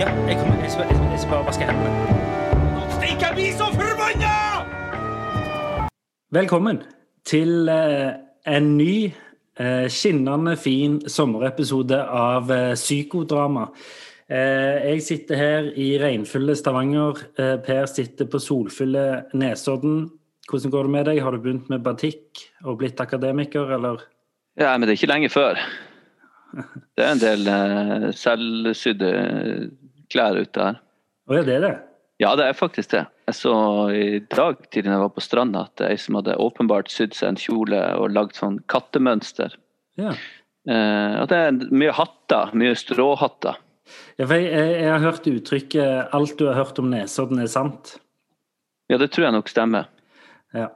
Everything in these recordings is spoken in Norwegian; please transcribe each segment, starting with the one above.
Ja, jeg, kommer, jeg, skal, jeg, skal- bare vaske hendene. Stikk, jeg blir så forbanna! Velkommen til eh, en ny, eh, skinnende fin sommerepisode av eh, Psykodrama. Jeg sitter her i regnfulle Stavanger. Per sitter på solfulle Nesodden. Hvordan går det med deg? Har du begynt med batikk og blitt akademiker, eller? Ja, men det er ikke lenge før. Det er en del uh, selvsydde klær ute her. Å ja, det er det? Ja, det er faktisk det. Jeg så i dag tidlig jeg var på stranda at er ei som hadde åpenbart sydd seg en kjole og lagd sånn kattemønster. Ja. Eh, og det er mye hatter, mye stråhatter. ja for jeg, jeg, jeg har hørt uttrykket 'alt du har hørt om Nesodden, er sant'. Ja, det tror jeg nok stemmer. Ja.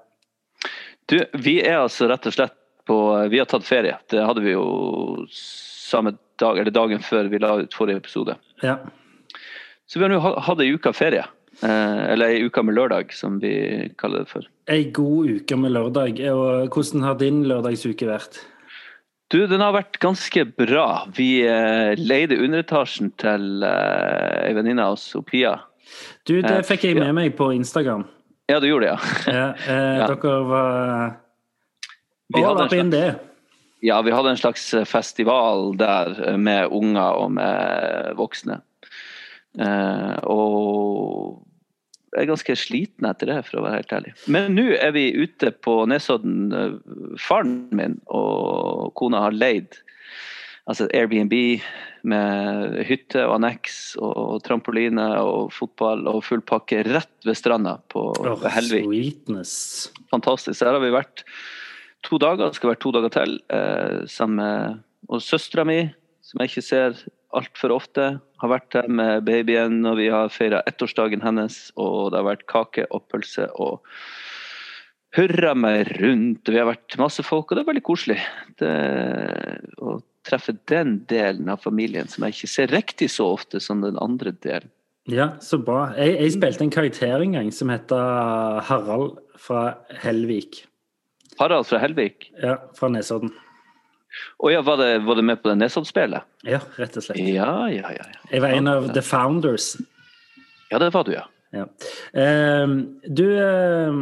Du, vi er altså rett og slett på Vi har tatt ferie. Det hadde vi jo samme dag, eller dagen før vi la ut forrige episode. ja. Så vi har nå hatt ei uke ferie. Eh, eller ei uke med lørdag, som vi kaller det for. Ei god uke med lørdag. Og hvordan har din lørdagsuke vært? Du, den har vært ganske bra. Vi eh, leide underetasjen til eh, ei venninne av oss, Pia. Du, det Eh, fikk jeg med meg på Instagram. Ja, du gjorde det, ja. Ja, eh, Ja. Dere var Vi hadde, slags, det. ja, vi hadde en slags festival der eh, med unger og med voksne. Eh, og jeg er ganske sliten etter det, for å være helt ærlig. Men nå er vi ute på Nesodden. eh, Faren min og kona har leid altså Airbnb med hytte og anneks og trampoline og fotball og full pakke rett ved stranda på oh, Helvik. sweetness. Fantastisk. her har vi vært to dager, skal være to dager til, eh, sammen med og søstera mi, som jeg ikke ser altfor ofte, har vært der med babyen, og vi har feira ettårsdagen hennes, og det har vært kake og pølse og hurra meg rundt. Vi har vært masse folk, og det er veldig koselig. Det, å treffe den delen av familien som jeg ikke ser riktig så ofte som den andre delen. Ja, så bra. Jeg, jeg spilte en karakter en gang som heter Harald fra Helvik. Harald fra Helvik. Ja, fra Nesodden. Å ja, var det, var det med på det Nesodden-spelet? Ja, rett og slett. Ja, ja, ja. ja. Jeg var en av the founders. Ja, det var du, ja. Ja. Uh, du, uh,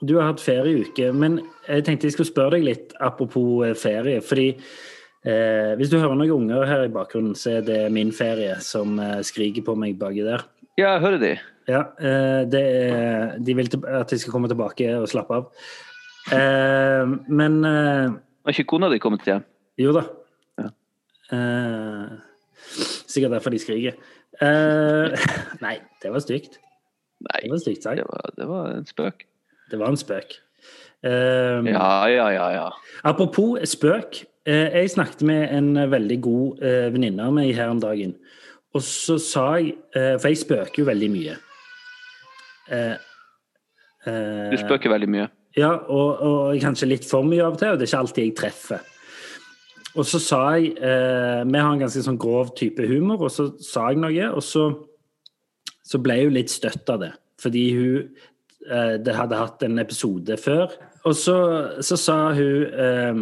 du har hatt ferieuke, men jeg tenkte jeg skulle spørre deg litt apropos eh, ferie. Fordi eh, hvis du hører noen unger her i bakgrunnen, så er det min ferie som eh, skriker på meg baki der. Ja, jeg hører de. Ja, eh, er, de vil at jeg skal komme tilbake og slappe av. Eh, men eh, Har ikke kona di kommet hjem? jo da. Ja. Eh, sikkert derfor de skriker. Eh, nei, det var stygt. Nei, Det var stygt det var, det var en spøk. Det var en spøk. Eh, Ja, ja, ja, ja. Apropos spøk. Eh, jeg snakket med en veldig god eh, venninne av meg her om dagen. Og så sa jeg eh, For jeg spøker jo veldig mye. Du spøker veldig mye. Ja, og, og kanskje litt for mye av og til, og det er ikke alltid jeg treffer. Og så sa jeg eh, Vi har en ganske sånn grov type humor, og så sa jeg noe, og så, så ble hun litt støtt av det. Fordi hun eh, det hadde hatt en episode før. Og så, så sa hun eh,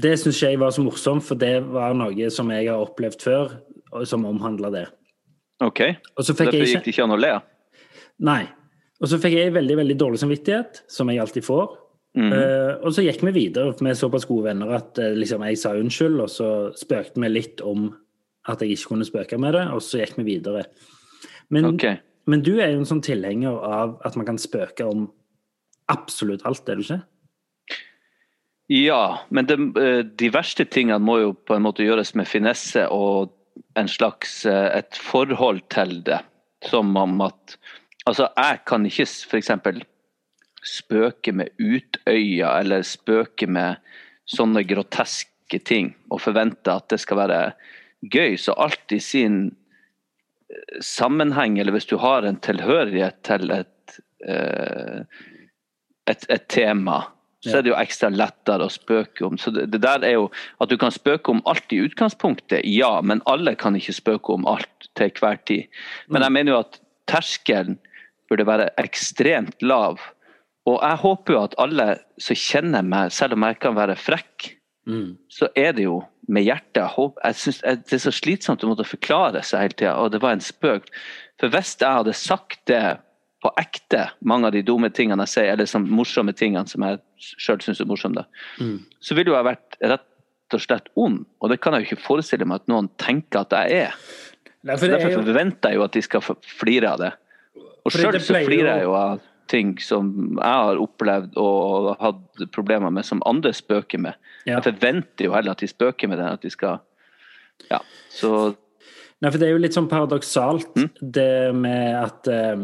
Det syns jeg var så morsomt, for det var noe som jeg har opplevd før, og som omhandla det. OK. Og så fikk Derfor jeg gikk det ikke an å le. Nei. Og så fikk jeg veldig veldig dårlig samvittighet, som jeg alltid får. Mm. Uh, og så gikk vi videre med såpass gode venner at uh, liksom, jeg sa unnskyld, og så spøkte vi litt om at jeg ikke kunne spøke med det, og så gikk vi videre. Men, okay. men du er jo en sånn tilhenger av at man kan spøke om absolutt alt, er du ikke? Ja, men det, eh, de verste tingene må jo på en måte gjøres med finesse og en slags et forhold til det. Som om at Altså, jeg kan ikke f.eks. spøke med Utøya eller spøke med sånne groteske ting og forvente at det skal være gøy. Så alt i sin sammenheng, eller hvis du har en tilhørighet til et, eh, et, et tema, så er det jo ekstra lettere å spøke om. Så det, det, der er jo At du kan spøke om alt i utgangspunktet, ja, men alle kan ikke spøke om alt til hver tid. Men jeg mener jo at terskelen burde være ekstremt lav. Og jeg håper jo at alle som kjenner meg, selv om jeg kan være frekk, Mm. så er det jo med hjertet. Jeg synes, det er så slitsomt å måtte forklare seg hele tida, og det var en spøk. For hvis jeg hadde sagt det på ekte, mange av de dumme tingene jeg sier, eller sånn morsomme tingene som jeg sjøl syns er morsomme, Mm. så ville jo jeg vært rett og slett ond. Og det kan jeg jo ikke forestille meg at noen tenker at jeg er. Nei, for er Derfor jo, forventer jeg jo at de skal flire av det. Og sjøl så flirer jeg jo av ting som jeg har opplevd og hatt problemer med, som andre spøker med. Ja. Jeg forventer jo heller at de spøker med det, at de skal Ja. Så Nei, for det er jo litt sånn paradoksalt Mm. det med at eh,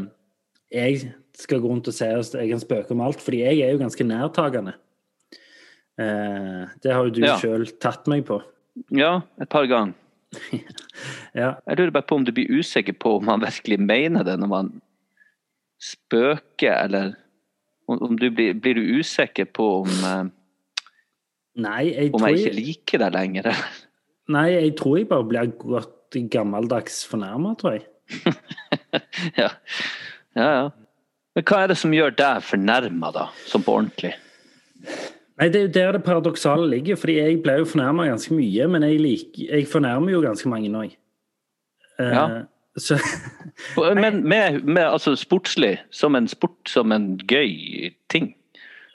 jeg skal gå rundt og se at jeg kan spøke om alt, fordi jeg er jo ganske nærtagende. Eh, det har jo du Ja. sjøl tatt meg på. ja, et par ganger. Ja. Jeg lurer bare på om du blir usikker på om man virkelig mener det når man spøker, eller om, om du blir, blir du usikker på om, eh, Nei, jeg om jeg jeg, ikke liker deg lenger. nei, jeg tror jeg bare blir godt gammeldags fornærma, tror jeg. ja. ja, ja. Men hva er det som gjør deg fornærma, da? Sånn på ordentlig? Nei, Det er jo der det paradoksale ligger, fordi jeg ble jo fornærma ganske mye, men jeg, liker, jeg fornærmer jo ganske mange nå. Eh, Ja. Så Men med, med altså sportslig, som en sport, som en gøy ting.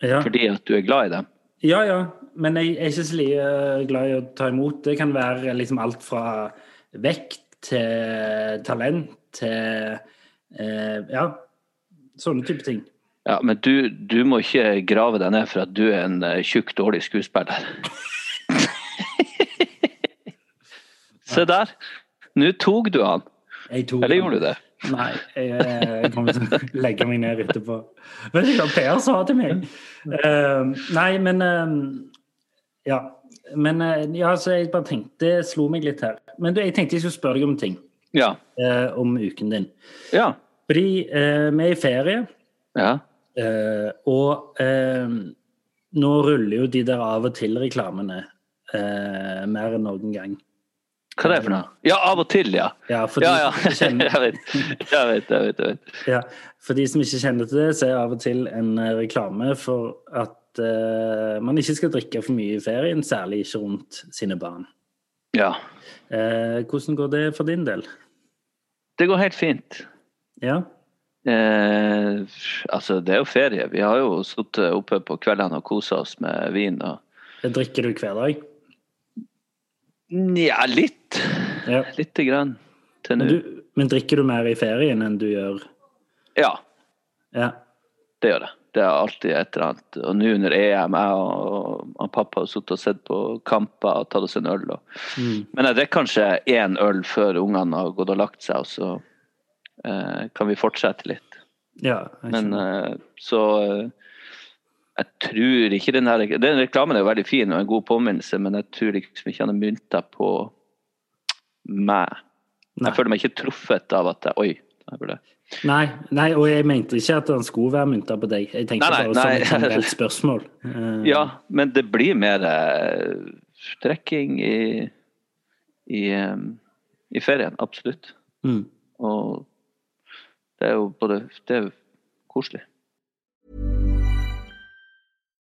ja. Fordi at du er glad i dem. Ja, ja, men jeg er ikke så like glad i å ta imot. Det kan være liksom alt fra vekt til talent til eh, Ja, sånne type ting. Ja, Men du, du må ikke grave deg ned for at du er en eh, tjukk, dårlig skuespiller. Se der. Nå tok du han. Tok Eller gjorde du det? Nei, jeg, jeg kommer til å legge meg ned etterpå. Vet du hva Per sa til meg? Uh, nei, men uh, Ja. Men uh, ja, så jeg bare tenkte Det slo meg litt her. Men du, jeg tenkte jeg skulle spørre deg om ting. Ja. om uken din. Ja. Fordi vi er i ferie. ja. Og nå ruller jo de der av og til-reklamene mer enn noen gang. Hva er det for noe? Ja, av og til, ja. Ja, for, de ja. som ikke kjenner, Jeg vet, jeg vet. jeg vet, jeg vet. ja, for de som ikke kjenner til det, så er av og til en eh, reklame for at uh, man ikke skal drikke for mye i ferien, særlig ikke rundt sine barn. Ja. Uh, hvordan går det for din del? Det går helt fint. Ja? Eh, altså, det er jo ferie. Vi har jo sittet oppe på kveldene og kosa oss med vin. og Drikker du hver dag? Nja, litt. Ja. Lite grann til Men, nå. du, men drikker du mer i ferien enn du gjør Ja, Ja. det gjør det. Det er alltid et eller annet. Og nå under EM, jeg og, og pappa har sittet og sett på kamper og tatt oss en øl. Mm. Men jeg drikker kanskje én øl før ungene har gått og lagt seg, og så eh, kan vi fortsette litt. ja jeg Men eh, så eh, Jeg tror ikke den her Den reklamen er jo veldig fin og en god påminnelse, men jeg tror liksom ikke han er mynta på meg. Nei. Jeg føler meg ikke truffet av at jeg Oi. Jeg burde. Nei, nei, og jeg mente ikke at han skulle være mynta på deg. Jeg tenkte Nei, nei, bare som et generelt spørsmål. Eh, Ja, men det blir mer eh, strekking i i, i ferien. Absolutt. Mm. Og det er jo både Det er jo koselig.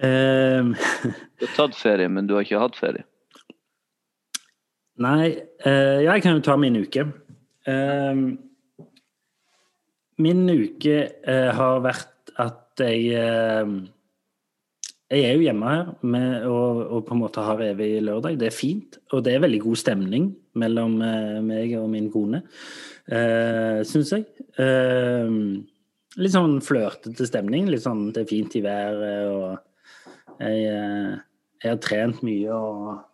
Ehm, Du har tatt ferie, men du har ikke hatt ferie. Nei, eh, jeg kan jo ta min uke. Ehm, min uke uh, har vært at jeg eh, Jeg er jo hjemme her med, og, og på en måte har evig lørdag. Det er fint. Og det er veldig god stemning mellom eh, meg og min kone, uh, syns jeg. Uh, litt sånn flørtete stemning. Litt sånn det er fint i været, og jeg, eh, jeg har trent mye og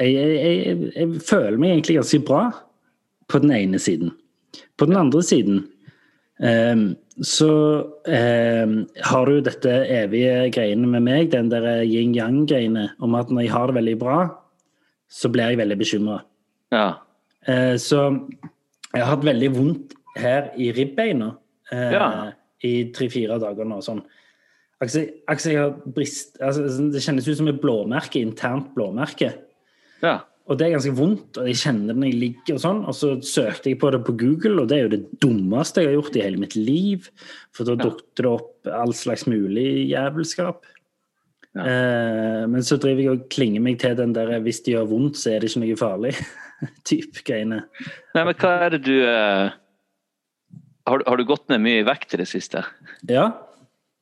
jeg, jeg, jeg, jeg føler meg egentlig ganske bra på den ene siden. På den andre siden um, så um, har du dette evige greiene med meg, den der yin-yang-greiene, om at når jeg har det veldig bra, så blir jeg veldig bekymra. Ja. Uh, så jeg har hatt veldig vondt her i ribbeina uh, Ja. i tre-fire dager nå. Sånn. Altså, altså, jeg har brist, altså, det kjennes ut som et blåmerke, internt blåmerke. ja. Og det er ganske vondt, og jeg kjenner det når jeg ligger og sånn. Og så søkte jeg på det på Google, og det er jo det dummeste jeg har gjort i hele mitt liv. For da dukket det opp all slags mulig jævelskap. Ja. Eh, men så driver jeg og klinger meg til den der 'hvis det gjør vondt, så er det ikke noe farlig' type greiene. Nei, men hva er det du eh, har, har du gått ned mye i vekt i det siste? Ja.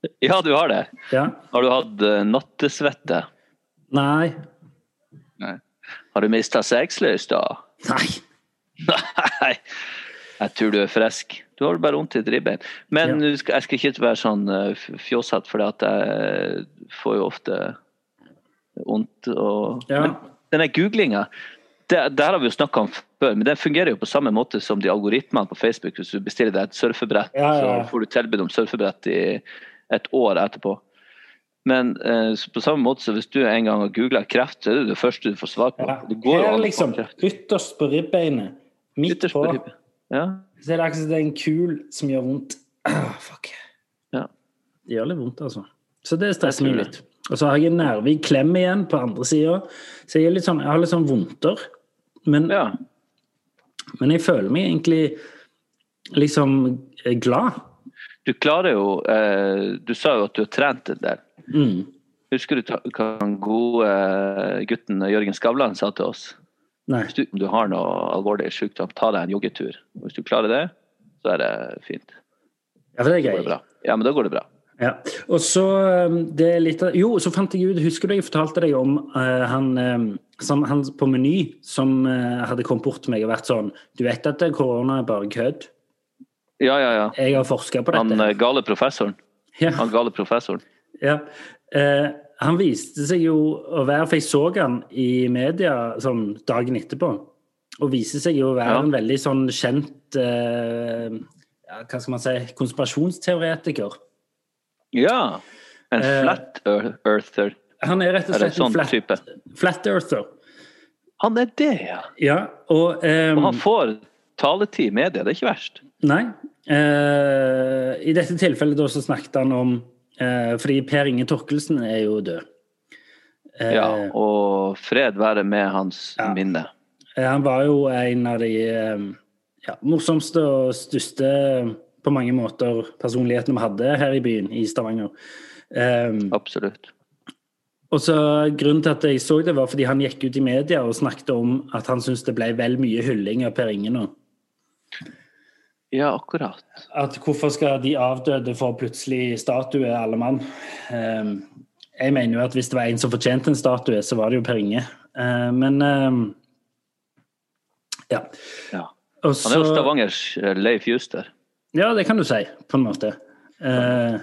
Ja, du har det. Ja. Har du hatt eh, nattesvette? Nei. Nei. Har du mista sexlyst, da? Nei. Nei, jeg tror du er frisk. Du har bare vondt i et ribbein. Men Ja. jeg skal ikke være sånn uh, fjåsete, for jeg får jo ofte vondt. Og... Ja. Men denne googlinga, det, det her har vi jo snakka om før, men den fungerer jo på samme måte som de algoritmene på Facebook. Hvis du bestiller deg et surfebrett, ja. så får du tilbud om surfebrett i et år etterpå. Men eh, på samme måte så hvis du en gang har googla kreft, så er det det første du får svar på. Ja. Det går Her liksom, ytterst på ribbeinet, midt Ytterst på, på. Ja. så er det akkurat som det er en kul som gjør vondt. Ah, fuck. Ja. Det gjør litt vondt, altså. Så det stresser meg litt. Og så har jeg en nerve i klem igjen på andre sida. Så jeg, litt sånn, jeg har litt sånn vondter. Men, ja. men jeg føler meg egentlig liksom glad. Du klarer jo eh, Du sa jo at du har trent en del. Mm. Husker du hva den gode eh, gutten Jørgen Skavlan sa til oss? Nei. Hvis du, om du har noe alvorlig sykdom, ta deg en joggetur. Hvis du klarer det, så er det fint. Ja, for det er gøy. Ja, men da går det bra. Ja. Og så um, det er litt av, Jo, så fant jeg ut Husker du jeg fortalte deg om uh, han, um, som, han på Meny som uh, hadde kommet bort til meg og vært sånn Du vet at korona er bare kødd? Ja, ja, ja. Jeg har forska på dette. Han gale professoren. ja, Han gale professoren. ja. Eh, han viste seg jo å være For jeg så han i media sånn dagen etterpå. Og viste seg jo å være Ja. en veldig sånn kjent eh, ja, Hva skal man si konspirasjonsteoretiker. Ja. En Eh, flat ear- earther. Han er rett og slett sånn en flat, type? flat earther. Han er det, ja. Ja, og, ehm, Og han får taletid i media, det er ikke verst. Nei. Eh, I dette tilfellet da så snakket han om eh, Fordi Per Inge Torkelsen er jo død. Eh, Ja, og fred være med hans Ja. minne. eh, han var jo en av de eh, ja, morsomste og største på mange måter personlighetene vi hadde her i byen, i Stavanger. Eh, Absolutt. og så Grunnen til at jeg så det, var fordi han gikk ut i media og snakket om at han syntes det ble vel mye hylling av Per Inge nå. Ja, akkurat. at hvorfor skal de avdøde få plutselig statue, alle mann? Eh, jeg mener jo at hvis det var en som fortjente en statue, så var det jo Per Inge. Eh, men eh, ja. Ja. Han er jo Stavangers eh, Leif Juster. Ja, det kan du si, på en måte. Eh,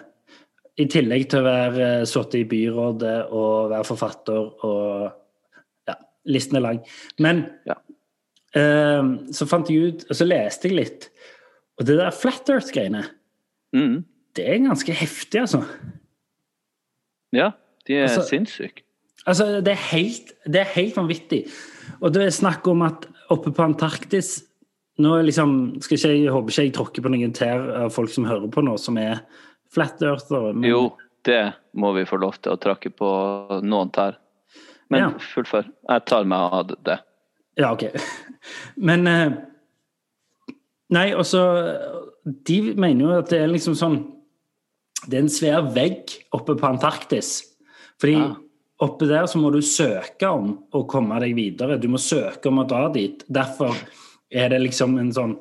I tillegg til å være uh, sittet i byrådet og være forfatter og Ja, listen er lang. Men Ja. eh, så fant jeg ut Og så leste jeg litt. Og det der Flat Earth-greiene, Mm. det er ganske heftig, altså. Ja, de er Altså- sinnssyke. Altså, det er helt, det er helt vanvittig. Og det er snakk om at oppe på Antarktis Nå er liksom, skal ikke jeg, håper ikke jeg tråkker på noen tær av folk som hører på nå, som er flat earthere. men- Jo, det må vi få lov til å tråkke på noen tær. Men Ja. fullfør. Jeg tar meg av det. Ja, OK. Men eh, Nei, altså De mener jo at det er liksom sånn Det er en svær vegg oppe på Antarktis. Fordi Ja. oppe der så må du søke om å komme deg videre. Du må søke om å dra dit. Derfor er det liksom en sånn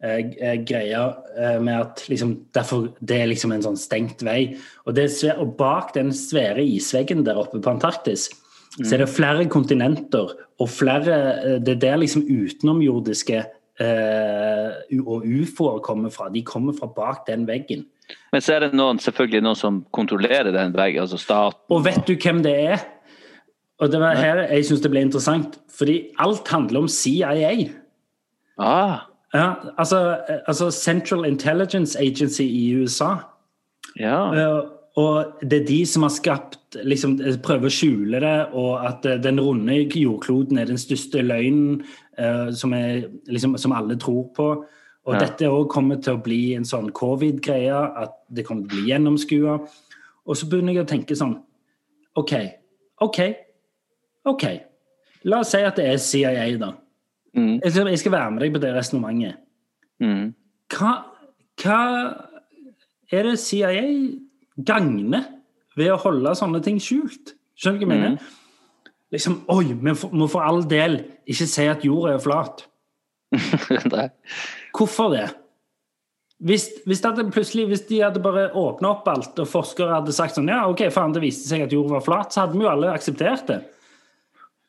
eh, eh, greie eh, med at liksom Derfor det er liksom en sånn stengt vei. Og, det er svær, og bak den svære isveggen der oppe på Antarktis så er det flere kontinenter og flere eh, Det er der liksom utenomjordiske eh, og ufoer kommer fra. De kommer fra bak den veggen. Men så er det noen, selvfølgelig noen som kontrollerer den veggen, altså staten. Og vet du hvem det er? Og det var her jeg syns det ble interessant. Fordi alt handler om CIA. Ah, Ja, altså, eh, altså Central Intelligence Agency i USA. ja. Eh, Og det er de som har skapt liksom, Prøver å skjule det, og at eh, den runde jordkloden er den største løgnen uh, som, er, liksom, som alle tror på. Og Ja. dette òg kommer til å bli en sånn covid-greie, at det kommer til å bli gjennomskua. Og så begynner jeg å tenke sånn OK, OK, OK. La oss si at det er CIA, da. Mm, Jeg skal, jeg skal være med deg på det resonnementet. mm. Hva, hva er det CIA gagner ved å holde sånne ting skjult? Skjønner du hva jeg mener? Liksom, Oi, vi må for all del ikke si at jorda er flat. Hvorfor det? Hvis, hvis, hvis de hadde bare åpna opp alt, og forskere hadde sagt sånn Ja, OK, faen, det viste seg at jorda var flat, så hadde vi jo alle akseptert det.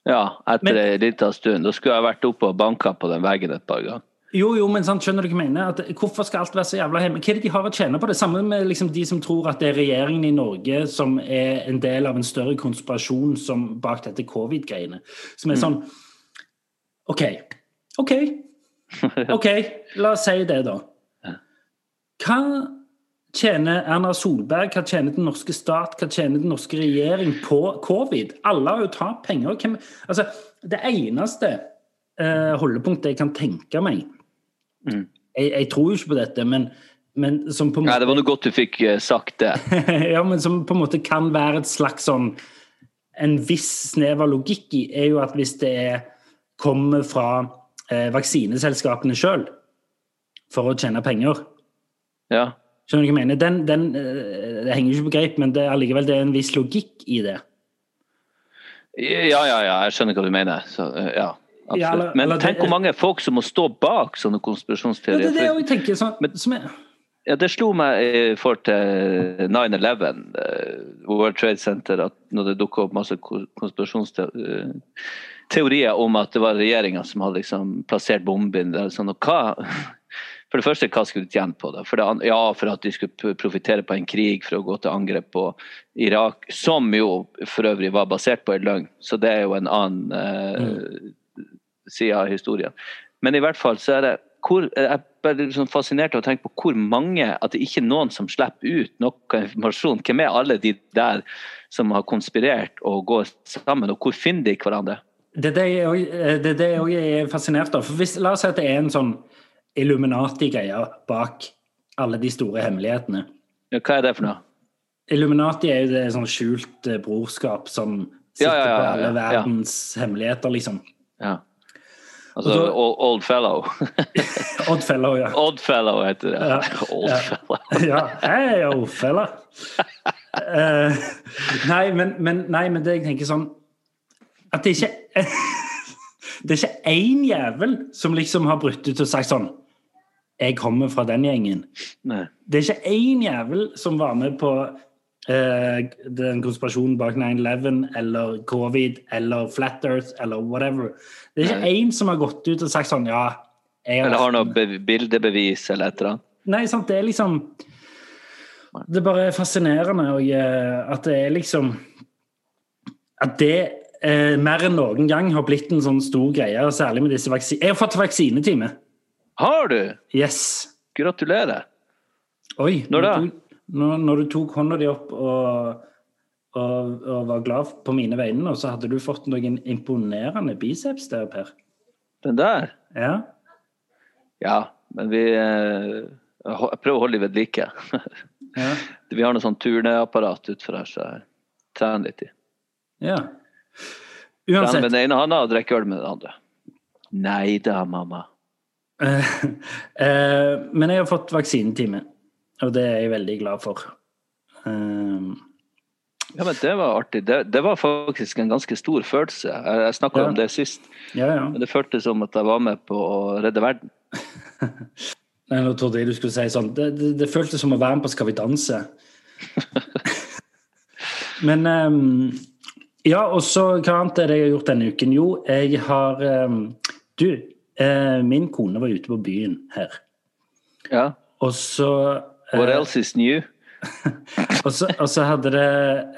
Ja, etter ei liten stund. Da skulle jeg vært oppe og banka på den veggen et par ganger. Jo, jo, men sant, skjønner du hva jeg mener? At, hvorfor skal alt være så jævla hemmelig? Hva er det de har å tjene på det? Samme med liksom, de som tror at det er regjeringen i Norge som er en del av en større konspirasjon som bak dette covid-greiene. Som er sånn OK. OK. OK, la oss si det, da. Hva tjener Erna Solberg, hva tjener den norske stat, hva tjener den norske regjering på covid? Alle har jo tapt penger. Hvem, altså, det eneste eh, holdepunktet jeg kan tenke meg Mm. jeg, jeg tror jo ikke på dette, men, men som på en Nei, det var noe godt du fikk eh, sagt det. ja, men som på en måte kan være et slags sånn En viss snev av logikk i, er jo at hvis det er, kommer fra eh, vaksineselskapene sjøl for å tjene penger Ja. Skjønner du hva jeg mener? Den, den, eh, det henger ikke på greip, men det allikevel det er en viss logikk i det. Ja, ja, ja, jeg skjønner hva du mener. Så, eh, ja. Ja, eller- Men eller tenk hvor mange folk som må stå bak sånne Ja, det er det jeg tenker sånn, Men- som er, Ja, det slo meg i forhold til 9-11, eh, World Trade Center, at når det dukka opp masse konspirasjonsteorier om at det var regjeringa som hadde liksom plassert bomben der. Sånn, og hva, for det første, hva skulle de tjene på det? For det ja, for at de skulle profitere på en krig for å gå til angrep på Irak, som jo for øvrig var basert på en løgn. Så det er jo en annen eh, side av historien. Men i hvert fall så er det hvor, jeg er liksom fascinert av å tenke på hvor mange At det ikke er noen som slipper ut noe informasjon. Hvem er alle de der som har konspirert og går sammen, og hvor finner de hverandre? Det er det jeg også- eh, er er fascinert av. For hvis, la oss si at det er en sånn Illuminati-greie bak alle de store hemmelighetene. Ja, hva er det for noe? Illuminati er jo det sånn skjult brorskap som sitter Ja, ja, på ja, alle ja. verdens hemmeligheter, liksom. Ja. Altså da- Old, old Fellow. Oddfellow, ja. Odd Fellow heter det. Ja, Old ja. Fellow. ja. Hei, old fella. Uh, nei, men, men, nei, men det jeg tenker sånn At det ikke Det er ikke én jævel som liksom har brutt ut og sagt sånn Jeg kommer fra den gjengen. Nei. Det er ikke én jævel som var med på eh, den konspirasjonen bak 9-11 eller covid eller Flat Earth eller whatever. Det er ikke én som har gått ut og sagt sånn Ja, jeg Eller har noe bildebevis eller et eller annet. Nei, sant, det er liksom Det er bare fascinerende og, eh, at det er liksom At det eh, mer enn noen gang har blitt en sånn stor greie, særlig med disse vaksinene Jeg har fått vaksinetime. Har du? Yes. Gratulerer. Oi. Når da? Du, når, når du tok hånda di opp og, og, og var glad på mine vegne, så hadde du fått noen imponerende biceps der, Per. Den der? Ja. Ja, men vi eh, Jeg prøver å holde dem ved like. Ja. Vi har noe sånn turneapparat utenfor her, så jeg trener litt i. ja. Uansett. Trener med den ene hånda og drikker øl med den andre. Nei da, mamma. Eh, men jeg har fått vaksinetime, og det er jeg veldig glad for. Um, Ja, men Det var artig. Det, det var faktisk en ganske stor følelse. Jeg, jeg snakka Ja. om det sist. ja, ja. Men det føltes som at jeg var med på å redde verden. Nei, nå trodde jeg du skulle si sånn Det, det, det føltes som å være med på Skal vi danse. Men um, Ja, og så hva annet er det jeg har gjort denne uken? Jo, jeg har um, Du, uh, min kone var ute på byen her, Ja. og så What else is new? og, så, og så hadde det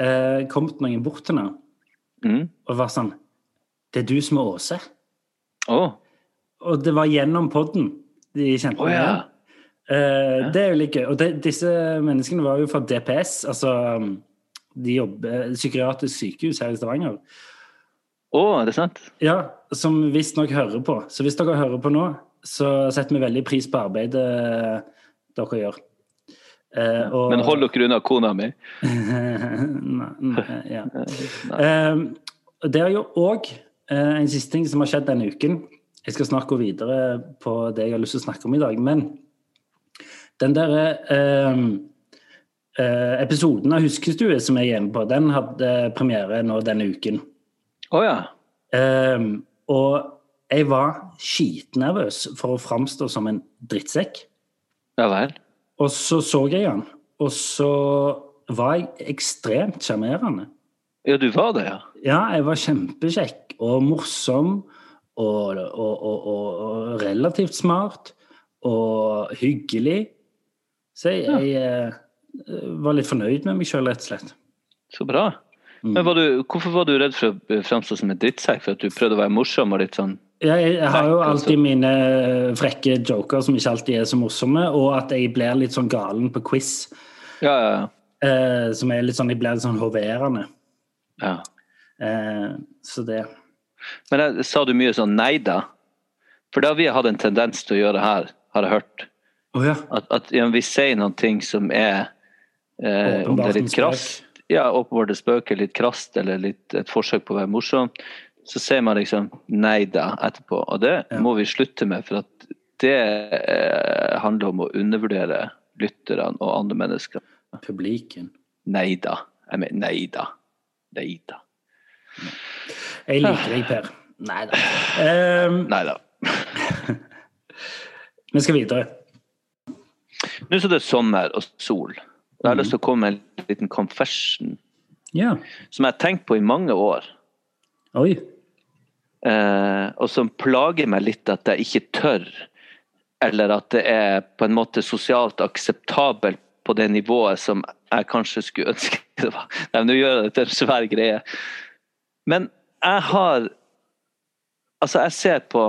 eh, kommet noen bort til henne Mm. og var sånn Det er du som er Åse? Oh. Og det var gjennom podden de kjente oh, ja. Eh, Det er jo litt gøy. Og de, disse menneskene var jo fra DPS, altså de jobber psykiatrisk sykehus her i Stavanger. Å, er det sant? Ja, som visstnok hører på. Så hvis dere hører på nå, så setter vi veldig pris på arbeidet dere gjør. Eh, og- Men hold dere unna kona mi. nei, nei, ja. Eh, det er jo òg en siste ting som har skjedd denne uken. Jeg skal snart gå videre på det jeg har lyst til å snakke om i dag. Men den derre eh, eh, episoden av Huskestue som jeg er hjemme på, den hadde premiere nå denne uken. Oh, ja. Eh, og jeg var skitnervøs for å framstå som en drittsekk. Ja vel. Og så så jeg han, og så var jeg ekstremt sjarmerende. Ja, du var det, ja. Ja, jeg var kjempekjekk og morsom og, og, og, og, relativt smart og hyggelig. Så jeg, jeg eh, var litt fornøyd med meg sjøl, rett og slett. Så bra. Mm. Men var du, hvorfor var du redd for å framstå som en drittsekk? For at du prøvde å være morsom og litt sånn jeg, jeg har jo altså. alltid mine frekke joker som ikke alltid er så morsomme, og at jeg blir litt sånn galen på quiz. Ja, ja, ja. Eh, som er litt sånn, Jeg blir litt sånn hoverende. ja. Eh, så det Men jeg, sa du mye sånn nei da? For det har vi hatt en tendens til å gjøre her, har jeg hørt. Å ja. At, at ja, vi sier noen ting som er eh, Om det er litt krast, ja, åpenbart et spøk litt krast, eller litt, et forsøk på å være morsom, så sier man liksom nei da etterpå. Og det Ja. må vi slutte med, for at det eh, handler om å undervurdere lytterne og andre mennesker. Publiken. Nei da. Jeg mener nei da. Nei da. Jeg liker deg, Per. Nei da. Um, Nei da. vi skal videre. Nå som det er sommer og sol, jeg har lyst til å komme med en liten confession Ja. som jeg har tenkt på i mange år. Oi. Eh, og som plager meg litt at jeg ikke tør, eller at det er på en måte sosialt akseptabelt på det nivået som jeg kanskje skulle ønske det var. Nei, Nå gjør jeg det til en svær greie. Men jeg har Altså, jeg ser på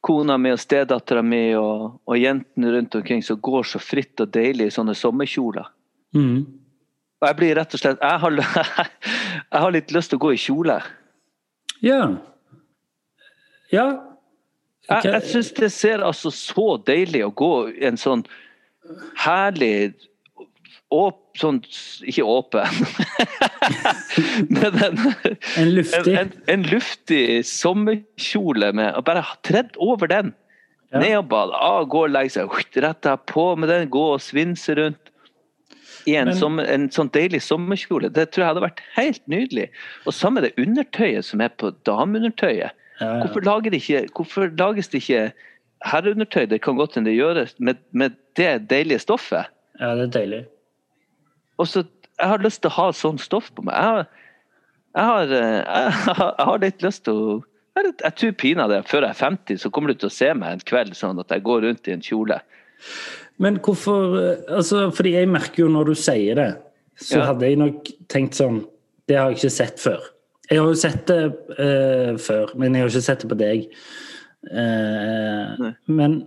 kona mi og stedattera mi og, og jentene rundt omkring som går så fritt og deilig i sånne sommerkjoler. Mm. Og jeg blir rett og slett Jeg har, jeg har litt lyst til å gå i kjole. Ja. Ja. Jeg, Hva- jeg syns det ser altså så deilig å gå en sånn herlig åp, sånn, Ikke åpen, men en, En luftig. en, en luftig sommerkjole med og Bare tredd over den. Ja. Ned og bade, av, gå og legge seg, rett der på med den, gå og svinse rundt. I en, Men- sommer, en sånn deilig sommerkjole. Det tror jeg hadde vært helt nydelig. Og samme det undertøyet som er på dameundertøyet. Ja, ja. Hvorfor, lager de ikke, hvorfor lages det ikke herreundertøy? Det kan godt hende det gjøres med, med det deilige stoffet. ja, det er deilig. Og så, Jeg har lyst til å ha sånn stoff på meg. Jeg har, jeg har, eh, jeg har, jeg har litt lyst til å jeg, jeg tror pinadø før jeg er 50, så kommer du til å se meg en kveld sånn at jeg går rundt i en kjole. Men hvorfor eh, Altså, fordi jeg merker jo når du sier det, så Ja. hadde jeg nok tenkt sånn Det har jeg ikke sett før. Jeg har jo sett det uh, før, men jeg har ikke sett det på deg. Uh, men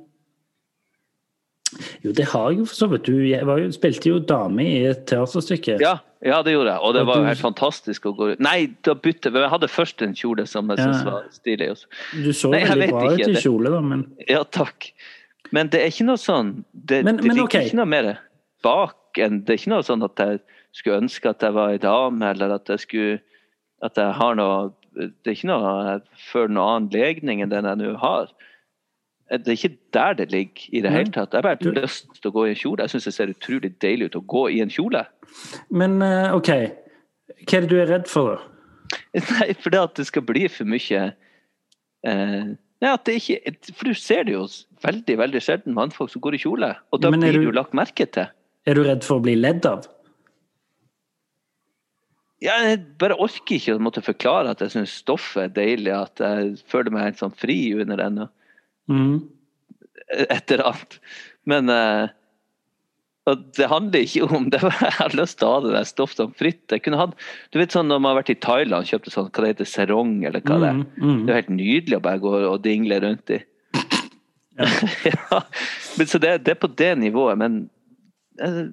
Jo, det har jeg jo for så vidt. Du jeg var jo, spilte jo dame i et teaterstykke. Ja, Ja, det gjorde jeg, og det var jo helt fantastisk å gå ut. Nei, da bytte Jeg hadde først en kjole som jeg syntes Ja. var stilig. Også. Du så Nei, veldig bra ut i kjole, da, men Ja, takk. Men det er ikke noe sånn Det, Men- det ligger okay. ikke noe mer bak enn Det er ikke noe sånn at jeg skulle ønske at jeg var ei dame, eller at jeg skulle At jeg har noe Det er ikke noe jeg føler noe annen legning enn den jeg nå har. Det er ikke der det ligger i det hele tatt. Jeg har bare lyst til å gå i en kjole. Jeg syns det ser utrolig deilig ut å gå i en kjole. Men eh, OK. Hva er det du er redd for, da? Nei, for det at det skal bli for mye eh, Nei, at det ikke For du ser det jo veldig veldig sjelden mannfolk som går i kjole. Og da blir du- du lagt merke til. Er du redd for å bli ledd av? Jeg bare orker ikke å måtte forklare at jeg syns stoffet er deilig, at jeg føler meg helt sånn fri under den. Mm. Etter alt. Men og det handler ikke om det. Jeg har lyst til å ha det der stoffet fritt. Jeg kunne hatt, du vet sånn Når man har vært i Thailand og kjøpt sånn, hva det heter, sarong, eller hva det er. Mm, mm. Det er helt nydelig å bare gå og dingle rundt i. Ja. Men så det, det er på det nivået, men eh,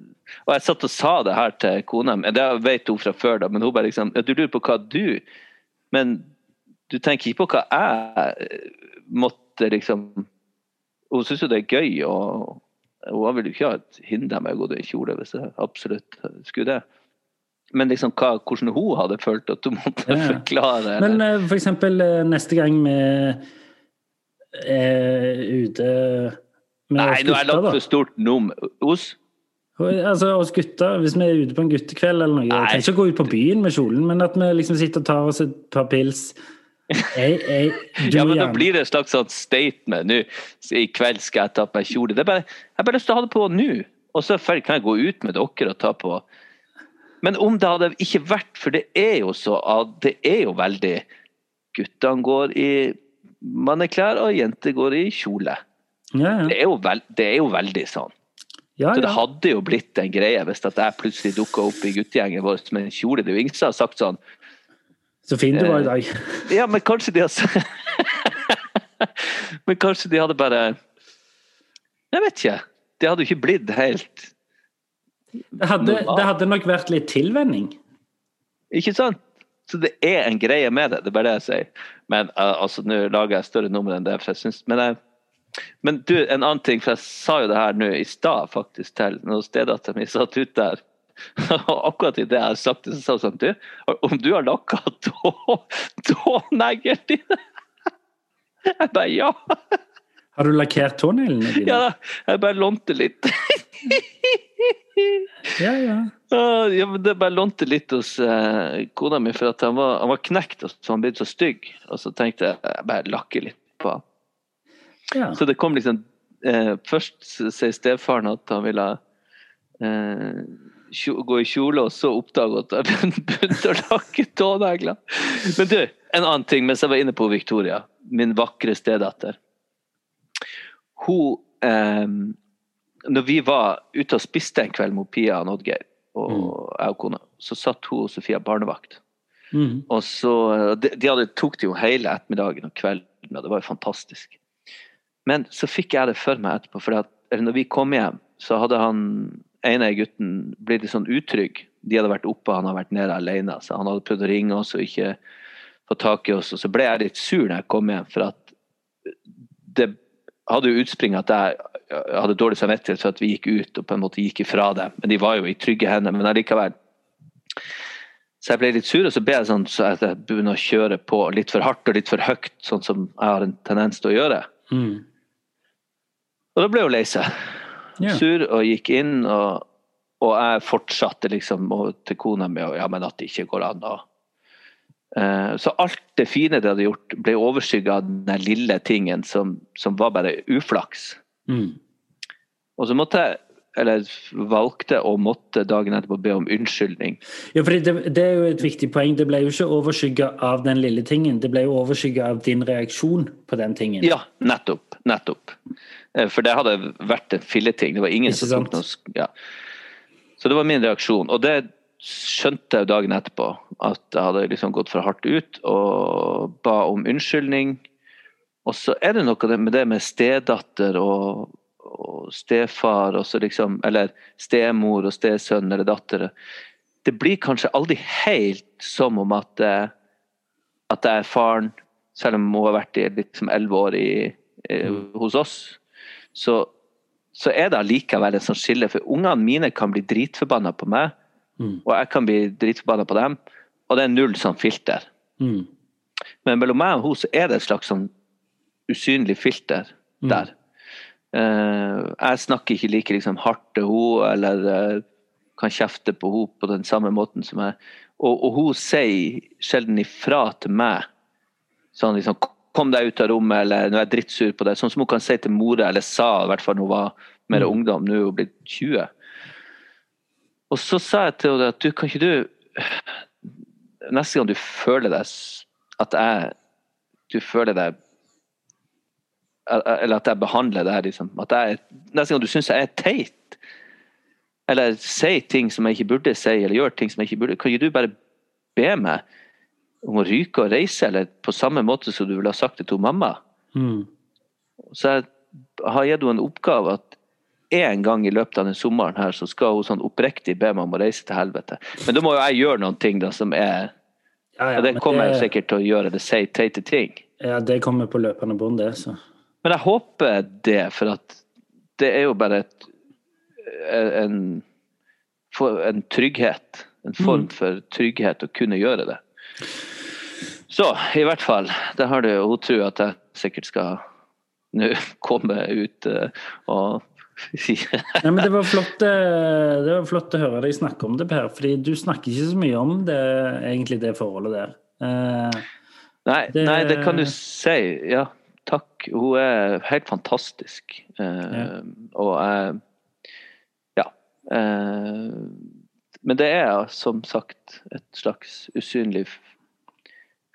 Og jeg satt og sa det her til kona mi, det vet hun fra før, da, men hun bare liksom ja, Du lurer på hva du Men du tenker ikke på hva jeg måtte liksom Hun syns jo det er gøy, og hun vil jo ikke ha et hinder meg å gå i kjole hvis jeg absolutt skulle det. Men liksom hva, hvordan hun hadde følt at hun måtte Ja, forklare. eller- Men eh, for eksempel eh, neste gang vi er ute med Nei, nå er det lagt for stort num. Hos? Altså oss gutter, Hvis vi er ute på en guttekveld eller noe Jeg kan ikke gå ut på byen med kjolen, men at vi liksom sitter og tar oss et par pils jeg, du Ja, men da blir det et slags sånn statement. Nå, I kveld skal jeg ta på meg kjole. Det er bare, jeg har bare lyst til å ha det på nå. Og så kan jeg gå ut med dere og ta på Men om det hadde ikke vært For det er jo så Det er jo veldig Guttene går i manneklær, og jenter går i kjole. ja, ja. Det er jo, vel, det er jo veldig sånn. Ja, Så det hadde jo blitt en greie hvis jeg plutselig dukka opp i guttegjengen vår med en kjole. Det er jo ingen som har sagt sånn Så fin du var i Eh, dag. Ja, men kanskje de har Men kanskje de hadde bare Jeg vet ikke. Det hadde jo ikke blitt helt Det hadde, det hadde nok vært litt tilvenning. Ikke sant? Så det er en greie med det. Det er bare det jeg sier. Men uh, altså, nå lager jeg større nummer enn det. for jeg synes, Men, jeg, men du, en annen ting, for jeg sa jo det her nå i stad faktisk til noen steder at mi satt ute der. Og akkurat i det jeg har sagt det, så sa hun sånn Du, om du har lakka tånegler dine? Jeg bare ja. Har du lakkert tåneglene dine? Ja, jeg bare lånte litt. ja. ja. Ja, men det bare lånte litt hos eh, kona mi, for han var, han var knekt og så han ble så stygg. Og så tenkte jeg jeg bare lakker litt på han. ja. Så det kom liksom eh, Først sier stefaren at han ville eh, gå i kjole, og så oppdage at jeg begynte å lakke tånegler. Men du, en annen ting mens jeg var inne på Victoria, min vakre stedatter. Hun eh, Når vi var ute og spiste en kveld mot Pia og Oddgeir, og jeg og kona, så satt hun og Sofia barnevakt. Mm. Og så, de, de hadde, tok det jo hele ettermiddagen og kvelden, og det var jo fantastisk. Men så fikk jeg det for meg etterpå, for når vi kom hjem, så hadde han ene gutten blitt litt sånn utrygg. De hadde vært oppe, han hadde vært nede alene, så han hadde prøvd å ringe oss og ikke få tak i oss. Og så ble jeg litt sur når jeg kom hjem, for at det hadde jo utspring at jeg hadde dårlig samvittighet for at vi gikk ut og på en måte gikk ifra det. Men de var jo i trygge hender. Men allikevel. Så jeg ble litt sur, og så ble jeg sånn så at jeg begynner å kjøre på litt for hardt og litt for høyt, sånn som jeg har en tendens til å gjøre. Mm. Og da ble hun lei seg. Ja. Sur og gikk inn, og, og jeg fortsatte liksom til kona mi og ja, men at det ikke går an. Og, uh, så alt det fine de hadde gjort, ble overskygga av den lille tingen som, som var bare uflaks. Mm. Og så måtte jeg, eller valgte og måtte dagen etterpå be om unnskyldning. Ja, for det, det er jo et viktig poeng. Det ble jo ikke overskygga av den lille tingen, det ble jo overskygga av din reaksjon på den tingen. Ja, nettopp. Nettopp. Eh, For det hadde vært en filleting. Det var ingen som tok noe ja. Så det var min reaksjon. Og det skjønte jeg dagen etterpå. At jeg hadde liksom gått for hardt ut og ba om unnskyldning. Og så er det noe med det med stedatter og, og stefar og så liksom Eller stemor og stesønn eller datter. det blir kanskje aldri helt som om at, det at jeg er faren, selv om hun har vært i liksom elleve år i, eh, hos oss. Så, så er det allikevel en sånn skille, for ungene mine kan bli dritforbanna på meg, og jeg kan bli dritforbanna på dem, og det er null sånn filter. Mm. Men mellom meg og henne så er det et slags sånn usynlig filter der. Uh, jeg snakker ikke like liksom, hardt til henne, eller uh, kan kjefte på henne på den samme måten som jeg. Og, og hun sier sjelden ifra til meg. Sånn liksom Kom deg ut av rommet, eller nå er jeg drittsur på deg. Sånn som hun kan si til mora, eller sa i hvert fall når hun var mer ungdom. Nå er hun blitt 20. Og så sa jeg til henne at du, kan ikke du Neste gang du føler deg at jeg Du føler deg Eller at jeg behandler deg liksom at jeg, Neste gang du syns jeg er teit, eller sier ting som jeg ikke burde si, eller gjør ting som jeg ikke burde, kan ikke du bare be meg om å ryke og reise, eller på samme måte som du ville ha sagt det til mamma? Mm. Så jeg har gitt henne en oppgave at en gang i løpet av den sommeren her, så skal hun sånn oppriktig be meg om å reise til helvete. Men da må jo jeg gjøre noen ting da som er Ja, ja, Og det kommer kommer jeg sikkert til å gjøre, det sier teite ting. Ja, det kommer på løpende bånd, det. så. Men jeg håper det, for at det er jo bare et en, en trygghet. En form for trygghet å kunne gjøre det. Så i hvert fall, det har du Hun tror at jeg sikkert skal nå komme ut eh, og Ja, men det var, flott, eh, det var flott å høre deg snakke om det, Per. fordi du snakker ikke så mye om det, egentlig det forholdet der. Eh, Nei, Det- nei, det kan du si. Ja, takk. Hun er helt fantastisk. Ja. Og jeg Ja. Men det er som sagt et slags usynlig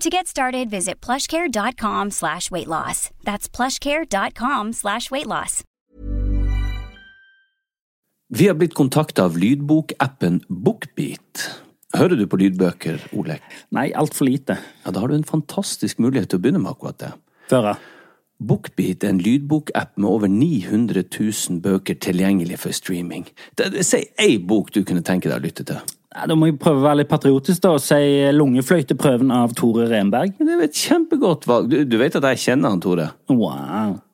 To get started, visit plushcare.com slash weight loss. That's plushcare.com slash weight loss. Vi har blitt kontakta av lydbokappen Bookbeat. Hører du på lydbøker, Olek? Nei, altfor lite. Ja, Da har du en fantastisk mulighet til å begynne med akkurat det. Føre. Bookbeat er en lydbokapp med over 900 000 bøker tilgjengelig for streaming. Si ei bok du kunne tenke deg å lytte til. Ja, da må jeg prøve å være litt patriotisk da, og si Lungefløyteprøven av Tore Renberg. Det er et kjempegodt valg. Du, du vet at jeg kjenner han, Tore? Wow.